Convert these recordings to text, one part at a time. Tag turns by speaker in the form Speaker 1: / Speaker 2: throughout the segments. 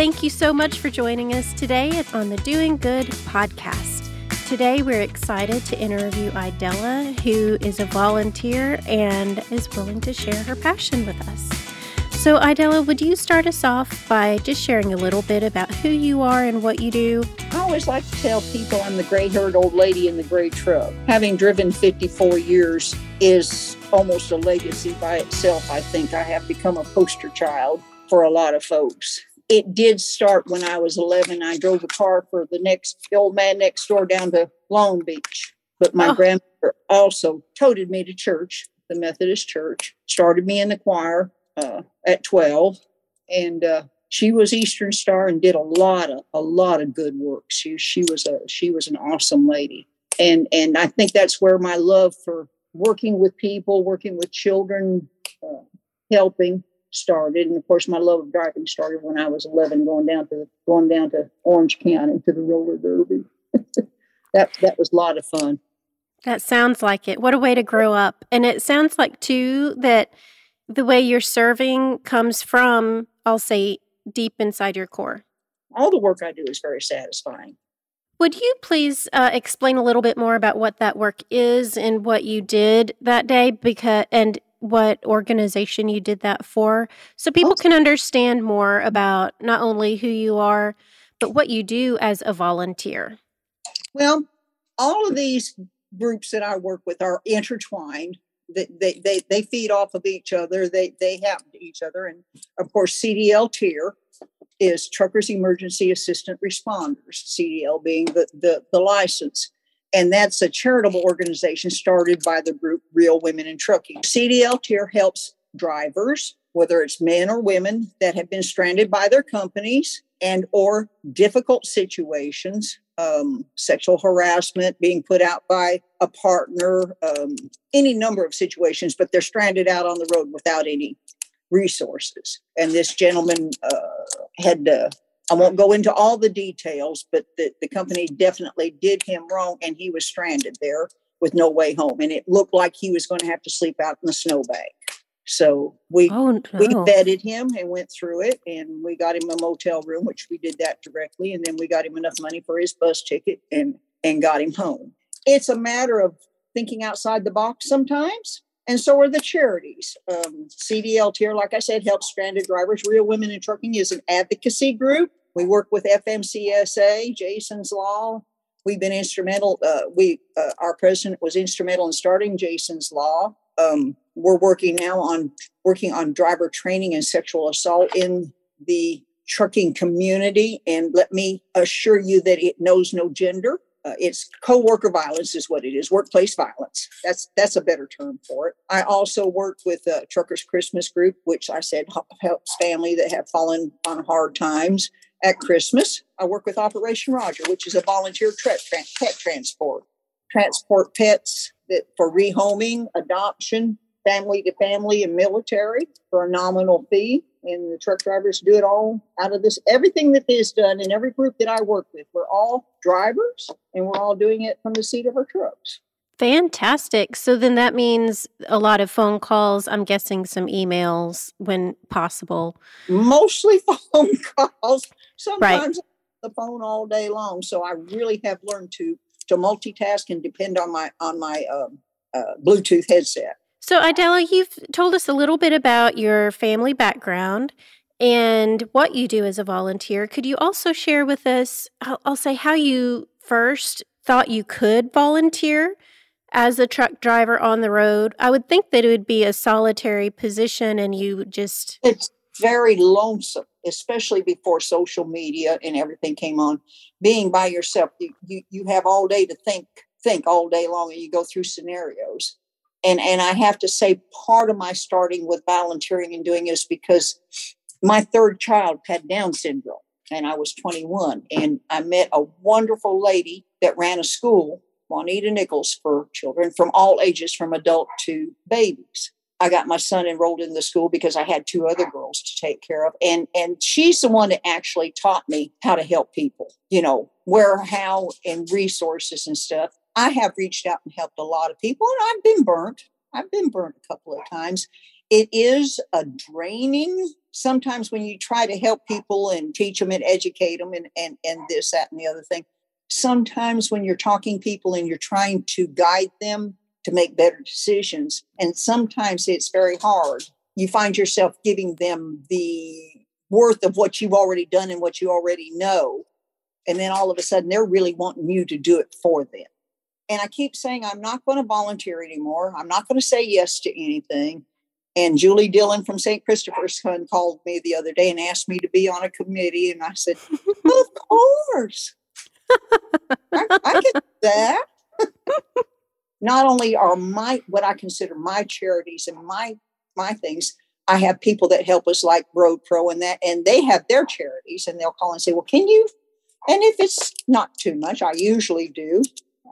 Speaker 1: thank you so much for joining us today on the Doing Good podcast. Today, we're excited to interview Idella, who is a volunteer and is willing to share her passion with us. So, Idella, would you start us off by just sharing a little bit about who you are and what you do?
Speaker 2: I always like to tell people I'm the gray haired old lady in the gray truck. Having driven 54 years is almost a legacy by itself. I think I have become a poster child for a lot of folks it did start when I was 11. I drove a car for the next the old man next door down to Long Beach. But my oh. grandmother also toted me to church, the Methodist church, started me in the choir uh, at 12. And uh, she was Eastern Star and did a lot of a lot of good work. She she was a she was an awesome lady. And and I think that's where my love for working with people, working with children, uh, helping started, and of course, my love of driving started when I was 11, going down to going down to Orange County to the roller derby. that that was a lot of fun.
Speaker 1: That sounds like it. What a way to grow up! And it sounds like too that the way you're serving comes from, I'll say, deep inside your core.
Speaker 2: All the work I do is very satisfying.
Speaker 1: Would you please uh, explain a little bit more about what that work is and what you did that day? Because and what organization you did that for. So people can understand more about not only who you are but what you do as a volunteer.
Speaker 2: Well all of these groups that i work with are intertwined. They, they, they, they feed off of each other. They, they happen to each other. And of course CDL TEAR is truckers emergency assistant responders cdl being the, the, the license and that's a charitable organization started by the group Real Women in Trucking. CDL TEAR helps drivers, whether it's men or women that have been stranded by their companies and or difficult situations, um, sexual harassment, being put out by a partner, um, any number of situations, but they're stranded out on the road without any resources. And this gentleman uh, had to I won't go into all the details, but the, the company definitely did him wrong and he was stranded there with no way home. And it looked like he was going to have to sleep out in the snowbank. So we oh, no. we vetted him and went through it and we got him a motel room, which we did that directly, and then we got him enough money for his bus ticket and and got him home. It's a matter of thinking outside the box sometimes. And so are the charities. Um, CDL TEAR, like I said, helps stranded drivers. Real Women in Trucking is an advocacy group we work with FMCSA, Jason's Law. We've been instrumental. Uh, we, uh, our president was instrumental in starting Jason's Law. Um, we're working now on working on driver training and sexual assault in the trucking community. And let me assure you that it knows no gender. Uh, it's co-worker violence is what it is workplace violence that's that's a better term for it i also work with uh, truckers christmas group which i said helps family that have fallen on hard times at Christmas, I work with Operation Roger, which is a volunteer tra- pet transport. Transport pets that for rehoming, adoption, family to family, and military for a nominal fee. And the truck drivers do it all out of this. Everything that is done in every group that I work with, we're all drivers and we're all doing it from the seat of our trucks.
Speaker 1: Fantastic. So then that means a lot of phone calls, I'm guessing some emails when possible.
Speaker 2: Mostly phone calls. Sometimes right. the phone all day long. So I really have learned to to multitask and depend on my on my um, uh, Bluetooth headset.
Speaker 1: So Idella, you've told us a little bit about your family background and what you do as a volunteer. Could you also share with us, I'll, I'll say, how you first thought you could volunteer? as a truck driver on the road, I would think that it would be a solitary position and you just.
Speaker 2: It's very lonesome, especially before social media and everything came on. Being by yourself, you, you, you have all day to think, think all day long, and you go through scenarios. And, and I have to say, part of my starting with volunteering and doing is because my third child had Down syndrome and I was 21. And I met a wonderful lady that ran a school Juanita Nichols for children from all ages, from adult to babies. I got my son enrolled in the school because I had two other girls to take care of. And and she's the one that actually taught me how to help people, you know, where, how, and resources and stuff. I have reached out and helped a lot of people, and I've been burnt. I've been burnt a couple of times. It is a draining sometimes when you try to help people and teach them and educate them and, and, and this, that, and the other thing, sometimes when you're talking people and you're trying to guide them to make better decisions, and sometimes it's very hard, you find yourself giving them the worth of what you've already done and what you already know. And then all of a sudden, they're really wanting you to do it for them. And I keep saying, I'm not going to volunteer anymore. I'm not going to say yes to anything. And Julie Dillon from St. Christopher's Fund called me the other day and asked me to be on a committee. And I said, Of course. I, I can do that. Not only are my what I consider my charities and my my things, I have people that help us like Road Pro and that, and they have their charities, and they'll call and say, "Well, can you?" And if it's not too much, I usually do.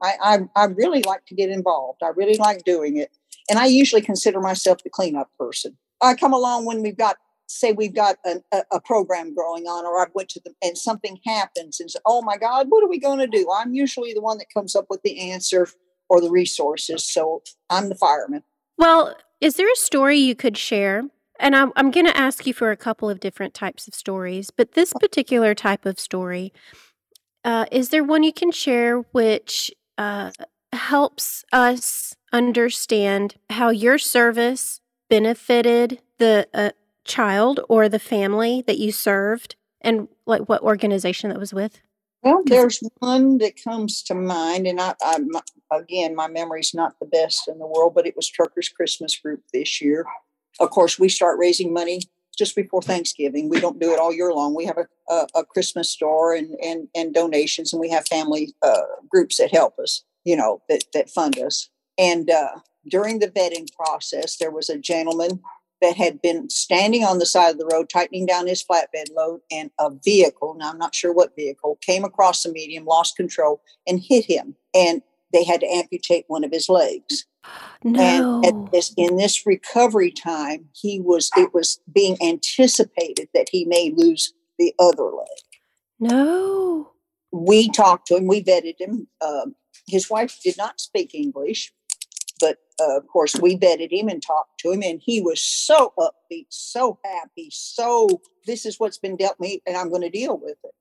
Speaker 2: I, I, I really like to get involved. I really like doing it. And I usually consider myself the cleanup person. I come along when we've got, say, we've got a, a, a program going on, or I've went to them and something happens and say, oh my God, what are we going to do? I'm usually the one that comes up with the answer or the resources. So I'm the fireman.
Speaker 1: Well, is there a story you could share? And I'm, I'm going to ask you for a couple of different types of stories, but this particular type of story, uh, is there one you can share which uh, helps us understand how your service benefited the uh, child or the family that you served and like what organization that was with?
Speaker 2: Well, there's one that comes to mind, and I, I again, my memory's not the best in the world, but it was Truckers Christmas Group this year. Of course, we start raising money just before Thanksgiving. We don't do it all year long. We have a, a, a Christmas store and, and, and donations, and we have family uh, groups that help us, you know, that, that fund us. And uh, during the vetting process, there was a gentleman that had been standing on the side of the road, tightening down his flatbed load, and a vehicle, now I'm not sure what vehicle, came across the median, lost control, and hit him. And they had to amputate one of his legs.
Speaker 1: No.
Speaker 2: And this, in this recovery time, he was it was being anticipated that he may lose the other leg.
Speaker 1: No.
Speaker 2: We talked to him. We vetted him. Um, his wife did not speak English, uh, of course we vetted him and talked to him, and he was so upbeat, so happy, so this is what's been dealt me, and I'm going to deal with it.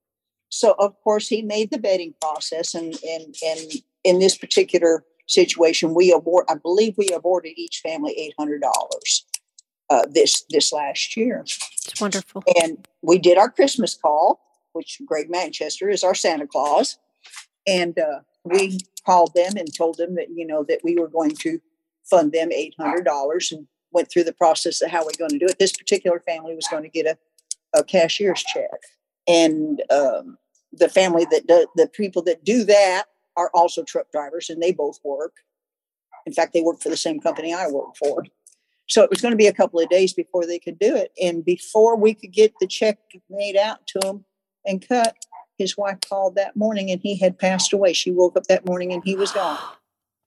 Speaker 2: So of course he made the vetting process, and and and in this particular situation, we award, I believe we awarded each family eight hundred dollars uh, this this last year.
Speaker 1: It's wonderful.
Speaker 2: And we did our Christmas call, which Greg Manchester is our Santa Claus, and uh, we called them and told them that you know that we were going to fund them eight hundred dollars, and went through the process of how we're going to do it. This particular family was going to get a, a cashier's check, and um, the family that do, the people that do that are also truck drivers and they both work. In fact, they work for the same company I work for. So it was going to be a couple of days before they could do it. And before we could get the check made out to him and cut, his wife called that morning and he had passed away. She woke up that morning and he was gone.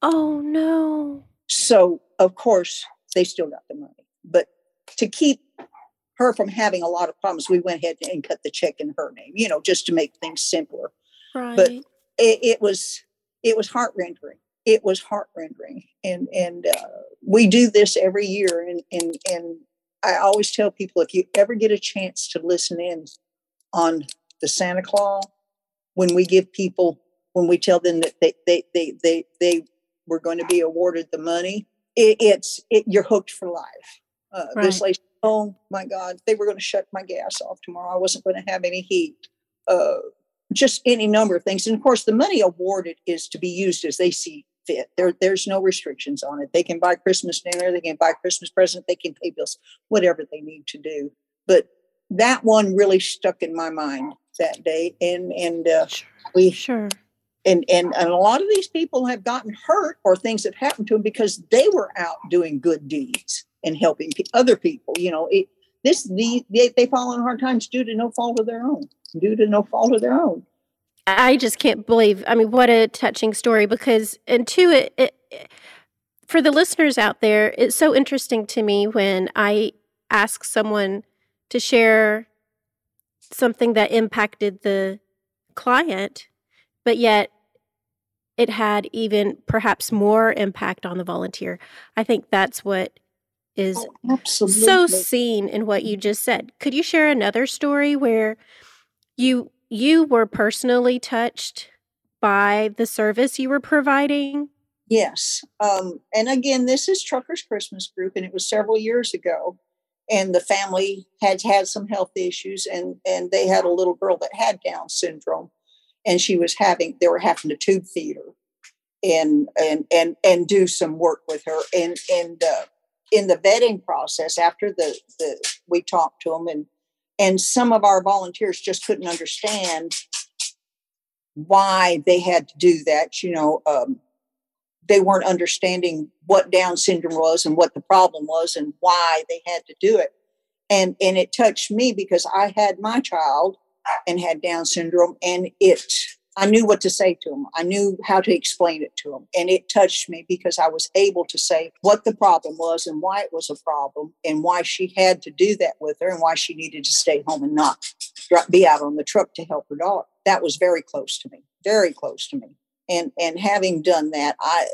Speaker 1: Oh, no.
Speaker 2: So, of course, they still got the money. But to keep her from having a lot of problems, we went ahead and cut the check in her name, you know, just to make things simpler.
Speaker 1: Right.
Speaker 2: But it, it was it was heart rending. It was heart rending, and and uh, we do this every year. And and and I always tell people if you ever get a chance to listen in on the Santa Claus, when we give people when we tell them that they they they they, they were going to be awarded the money, it, it's it, you're hooked for life. Uh, right. This lady, oh my God, they were going to shut my gas off tomorrow. I wasn't going to have any heat. Uh, just any number of things. And of course, the money awarded is to be used as they see fit. There, there's no restrictions on it. They can buy Christmas dinner, they can buy Christmas present, they can pay bills, whatever they need to do. But that one really stuck in my mind that day, and and uh, we
Speaker 1: sure.
Speaker 2: And, and and a lot of these people have gotten hurt or things have happened to them because they were out doing good deeds and helping other people. You know, it, this the they, they fall on hard times due to no fault of their own due to no fault of their own.
Speaker 1: I just can't believe. I mean, what a touching story because, and two, it, it, for the listeners out there, it's so interesting to me when I ask someone to share something that impacted the client, but yet it had even perhaps more impact on the volunteer. I think that's what is
Speaker 2: Oh,
Speaker 1: so seen in what you just said. Could you share another story where you you were personally touched by the service you were providing?
Speaker 2: Yes. Um, and again, this is Truckers Christmas Group, and it was several years ago. And the family had had some health issues, and and they had a little girl that had Down syndrome, and she was having they were having to tube feed her, and and and and do some work with her, and and uh, in the vetting process after the the we talked to them, and and some of our volunteers just couldn't understand why they had to do that. You know. Um, they weren't understanding what Down syndrome was and what the problem was and why they had to do it. And and it touched me because I had my child and had Down syndrome, and it I knew what to say to him. I knew how to explain it to him, and it touched me because I was able to say what the problem was and why it was a problem and why she had to do that with her and why she needed to stay home and not be out on the truck to help her daughter. That was very close to me, very close to me and and having done that i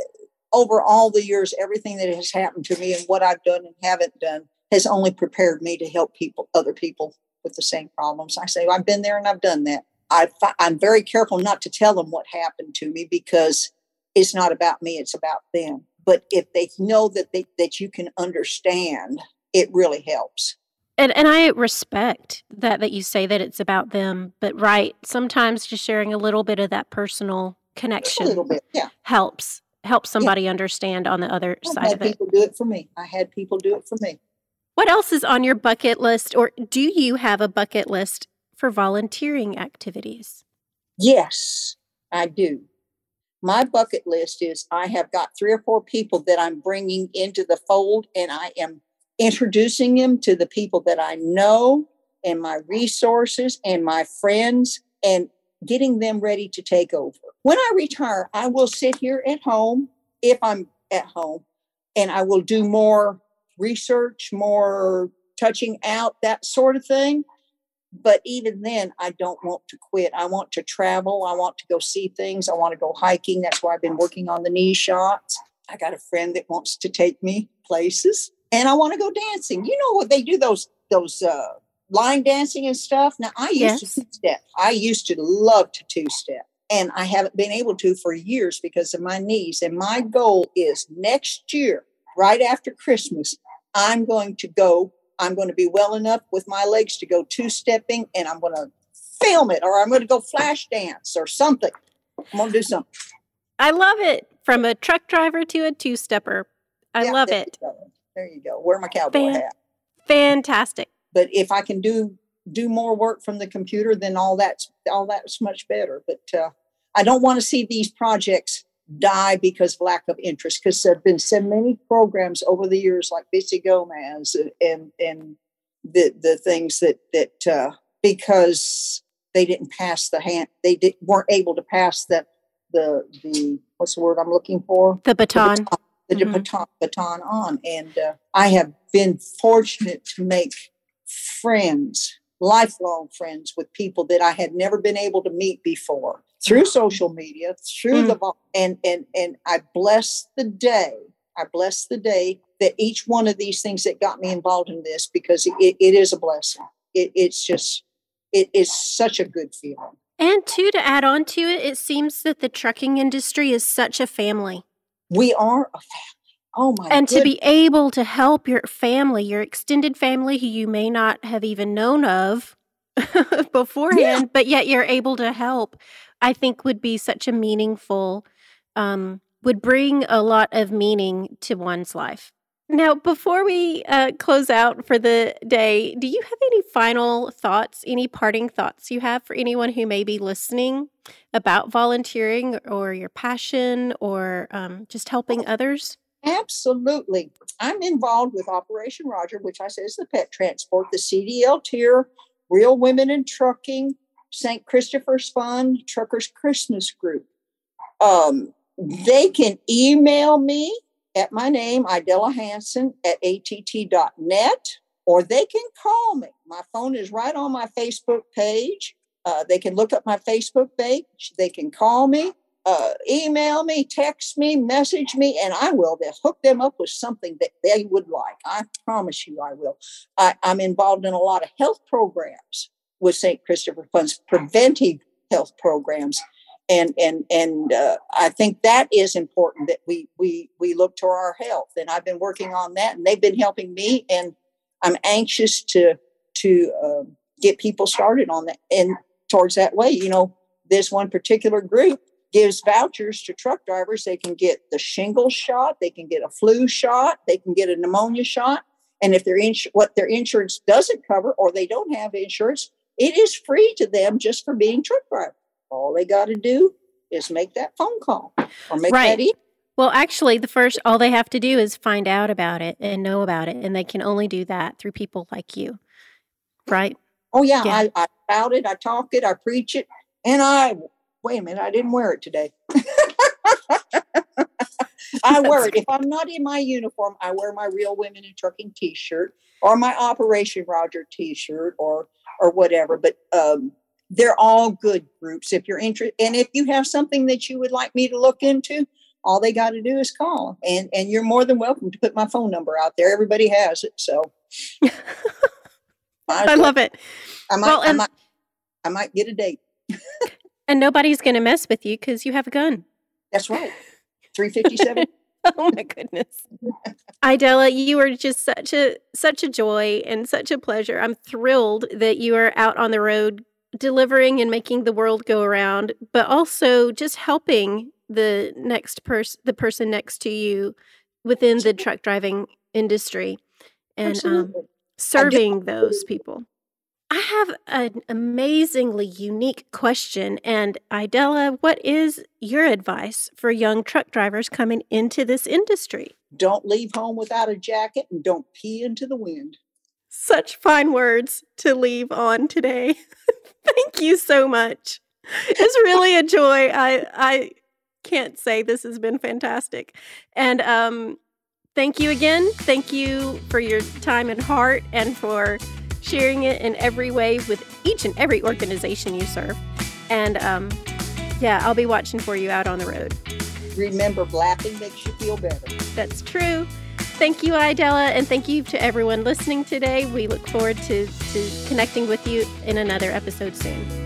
Speaker 2: over all the years everything that has happened to me and what i've done and haven't done has only prepared me to help people other people with the same problems. I say i've been there and i've done that. I, i'm very careful not to tell them what happened to me because it's not about me it's about them. But if they know that they that you can understand it really helps.
Speaker 1: And and I respect that that you say that it's about them, but right, sometimes just sharing a little bit of that personal connection
Speaker 2: bit yeah.
Speaker 1: helps help somebody yeah. understand on the other
Speaker 2: I've
Speaker 1: side
Speaker 2: had
Speaker 1: of it.
Speaker 2: people do it for me. I had people do it for me
Speaker 1: what else is on your bucket list or do you have a bucket list for volunteering activities
Speaker 2: yes i do my bucket list is i have got three or four people that i'm bringing into the fold and i am introducing them to the people that i know and my resources and my friends and getting them ready to take over. When I retire, I will sit here at home if I'm at home and I will do more research, more touching out, that sort of thing. But even then, I don't want to quit. I want to travel. I want to go see things. I want to go hiking. That's why I've been working on the knee shots. I got a friend that wants to take me places and I want to go dancing. You know what they do those those uh line dancing and stuff. Now, I used
Speaker 1: Yes.
Speaker 2: to two step. I used to love to two step, and I haven't been able to for years because of my knees. And my goal is next year, right after Christmas, I'm going to go. I'm going to be well enough with my legs to go two stepping, and I'm going to film it, or I'm going to go flash dance or something. I'm going to do something.
Speaker 1: I love it. From a truck driver to a two stepper. I
Speaker 2: Yeah,
Speaker 1: love
Speaker 2: there
Speaker 1: it.
Speaker 2: You. There you go. Wear my cowboy
Speaker 1: Fan-
Speaker 2: hat.
Speaker 1: Fantastic.
Speaker 2: but if I can do do more work from the computer, then all that's all that's much better. But uh, I don't want to see these projects die because of lack of interest. Because there've been so many programs over the years, like Bitsy Gomez and and the the things that that uh, because they didn't pass the hand, they did, weren't able to pass the the the what's the word I'm looking for
Speaker 1: The baton.
Speaker 2: the
Speaker 1: Mhm.
Speaker 2: baton, baton on. And uh, I have been fortunate to make friends, lifelong friends with people that I had never been able to meet before through social media, through
Speaker 1: Mm.
Speaker 2: the and and and I bless the day. I bless the day that each one of these things that got me involved in this because it, it is a blessing. It, it's just it is such a good feeling.
Speaker 1: And two, to add on to it, it seems that the trucking industry is such a family.
Speaker 2: We are a family. Oh my!
Speaker 1: and to be able to help your family, your extended family who you may not have even known of beforehand, but yet you're able to help, I think would be such a meaningful, um, would bring a lot of meaning to one's life. Now, before we uh, close out for the day, do you have any final thoughts, any parting thoughts you have for anyone who may be listening about volunteering or your passion or um, just helping others?
Speaker 2: Absolutely. I'm involved with Operation Roger, which I say is the pet transport, the CDL TEAR, Real Women in Trucking, St. Christopher's Fund, Truckers Christmas Group. Um, they can email me at my name, Idella Hansen, at att.net, or they can call me. My phone is right on my Facebook page. Uh, they can look up my Facebook page. They can call me. Uh, email me, text me, message me, and I will hook them up with something that they would like. I promise you I will. I, I'm involved in a lot of health programs with St. Christopher Funds, preventive health programs. And and and uh, I think that is important that we we we look to our health. And I've been working on that, and they've been helping me. And I'm anxious to to uh, get people started on that and towards that way. You know, this one particular group gives vouchers to truck drivers. They can get the shingle shot, they can get a flu shot, they can get a pneumonia shot. And if their ins- what their insurance doesn't cover or they don't have insurance, it is free to them just for being truck driver. All they got to do is make that phone call or make
Speaker 1: right.
Speaker 2: that email.
Speaker 1: Well, actually, the first, all they have to do is find out about it and know about it. And they can only do that through people like you. Right?
Speaker 2: Oh, yeah. yeah. I, I spout it, I talk it, I preach it, and I wait a minute, I didn't wear it today. I wear it. If I'm not in my uniform, I wear my Real Women in Trucking T-shirt or my Operation Roger T-shirt or or whatever. But um, they're all good groups. If you're interested, and if you have something that you would like me to look into, all they got to do is call, and and you're more than welcome to put my phone number out there. Everybody has it, so.
Speaker 1: I love it.
Speaker 2: I might, well, and- I might, I might get a date.
Speaker 1: And nobody's going to mess with you because you have a gun.
Speaker 2: That's right. 357.
Speaker 1: oh my goodness. Idella, you are just such a such a joy and such a pleasure. I'm thrilled that you are out on the road delivering and making the world go around, but also just helping the next person the person next to you within the truck driving industry and um, serving those people. I have an amazingly unique question. And Idella, what is your advice for young truck drivers coming into this industry?
Speaker 2: Don't leave home without a jacket and don't pee into the wind.
Speaker 1: Such fine words to leave on today. Thank you so much. It's really a joy. I I can't say this has been fantastic. And um thank you again. Thank you for your time and heart and for sharing it in every way with each and every organization you serve. And um, yeah, I'll be watching for you out on the road.
Speaker 2: Remember, laughing makes you feel better.
Speaker 1: That's true. Thank you, Idella, and thank you to everyone listening today. We look forward to, to connecting with you in another episode soon.